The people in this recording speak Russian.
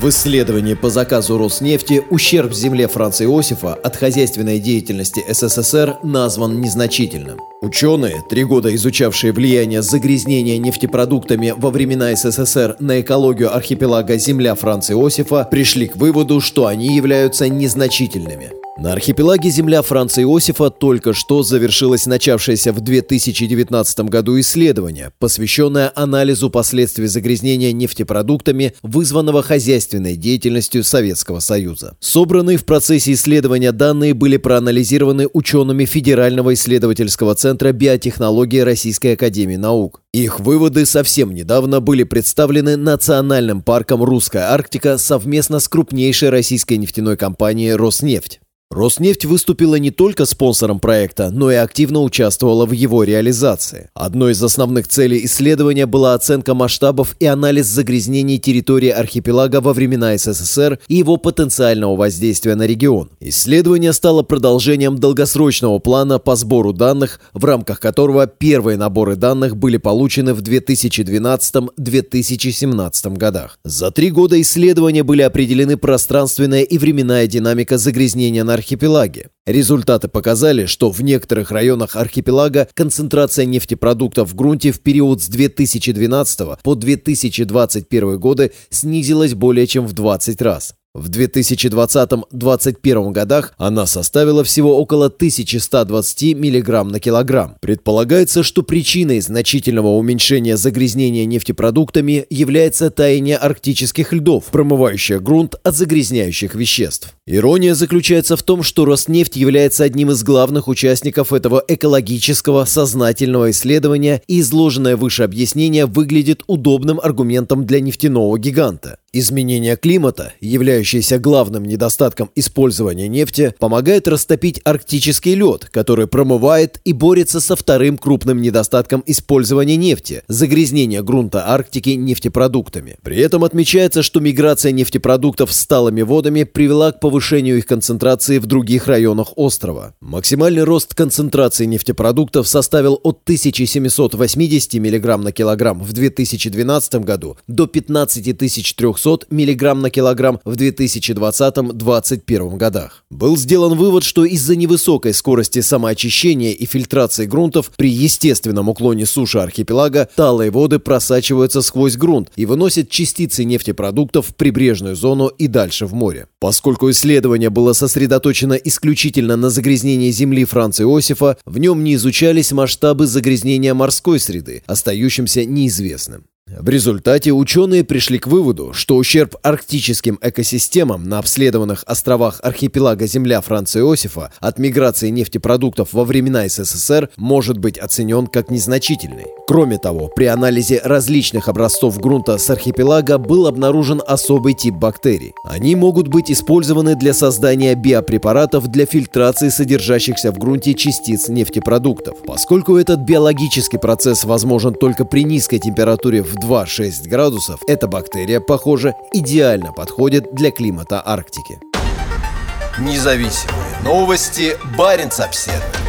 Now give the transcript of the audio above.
В исследовании по заказу Роснефти ущерб земле Франца Иосифа от хозяйственной деятельности СССР назван незначительным. Ученые, три года изучавшие влияние загрязнения нефтепродуктами во времена СССР на экологию архипелага Земля Франца Иосифа, пришли к выводу, что они являются незначительными. На архипелаге земля Франца Иосифа только что завершилось начавшееся в 2019 году исследование, посвященное анализу последствий загрязнения нефтепродуктами, вызванного хозяйственной деятельностью Советского Союза. Собранные в процессе исследования данные были проанализированы учеными Федерального исследовательского центра биотехнологии Российской Академии Наук. Их выводы совсем недавно были представлены Национальным парком «Русская Арктика» совместно с крупнейшей российской нефтяной компанией «Роснефть». Роснефть выступила не только спонсором проекта, но и активно участвовала в его реализации. Одной из основных целей исследования была оценка масштабов и анализ загрязнений территории архипелага во времена СССР и его потенциального воздействия на регион. Исследование стало продолжением долгосрочного плана по сбору данных, в рамках которого первые наборы данных были получены в 2012-2017 годах. За три года исследования были определены пространственная и временная динамика загрязнения на архипелаге. Результаты показали, что в некоторых районах архипелага концентрация нефтепродуктов в грунте в период с 2012 по 2021 годы снизилась более чем в 20 раз. В 2020-2021 годах она составила всего около 1120 мг на килограмм. Предполагается, что причиной значительного уменьшения загрязнения нефтепродуктами является таяние арктических льдов, промывающее грунт от загрязняющих веществ. Ирония заключается в том, что Роснефть является одним из главных участников этого экологического сознательного исследования, и изложенное выше объяснение выглядит удобным аргументом для нефтяного гиганта. Изменение климата, являющееся главным недостатком использования нефти, помогает растопить арктический лед, который промывает и борется со вторым крупным недостатком использования нефти – загрязнение грунта Арктики нефтепродуктами. При этом отмечается, что миграция нефтепродуктов с сталыми водами привела к повышению их концентрации в других районах острова. Максимальный рост концентрации нефтепродуктов составил от 1780 мг на килограмм в 2012 году до 15300 200 мг на килограмм в 2020-2021 годах. Был сделан вывод, что из-за невысокой скорости самоочищения и фильтрации грунтов при естественном уклоне суши архипелага талые воды просачиваются сквозь грунт и выносят частицы нефтепродуктов в прибрежную зону и дальше в море. Поскольку исследование было сосредоточено исключительно на загрязнении земли Франца Иосифа, в нем не изучались масштабы загрязнения морской среды, остающимся неизвестным. В результате ученые пришли к выводу, что ущерб арктическим экосистемам на обследованных островах архипелага Земля Франца Иосифа от миграции нефтепродуктов во времена СССР может быть оценен как незначительный. Кроме того, при анализе различных образцов грунта с архипелага был обнаружен особый тип бактерий. Они могут быть использованы для создания биопрепаратов для фильтрации содержащихся в грунте частиц нефтепродуктов. Поскольку этот биологический процесс возможен только при низкой температуре в 2-6 градусов, эта бактерия, похоже, идеально подходит для климата Арктики. Независимые новости. Барин обседный.